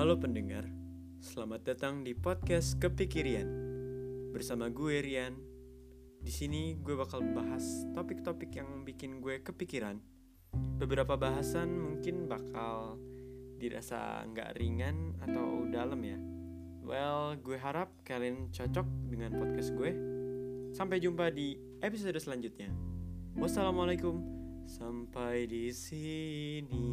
Halo pendengar, selamat datang di podcast Kepikirian bersama gue Rian. Di sini gue bakal bahas topik-topik yang bikin gue kepikiran. Beberapa bahasan mungkin bakal dirasa nggak ringan atau dalam ya. Well, gue harap kalian cocok dengan podcast gue. Sampai jumpa di episode selanjutnya. Wassalamualaikum. Sampai di sini.